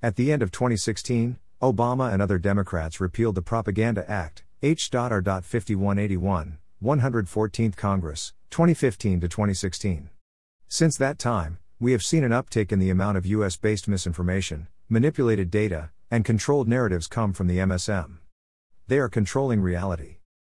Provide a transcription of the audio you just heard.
At the end of 2016, Obama and other Democrats repealed the Propaganda Act, H.R. 5181, 114th Congress, 2015 to 2016. Since that time, we have seen an uptick in the amount of US based misinformation, manipulated data, and controlled narratives come from the MSM. They are controlling reality.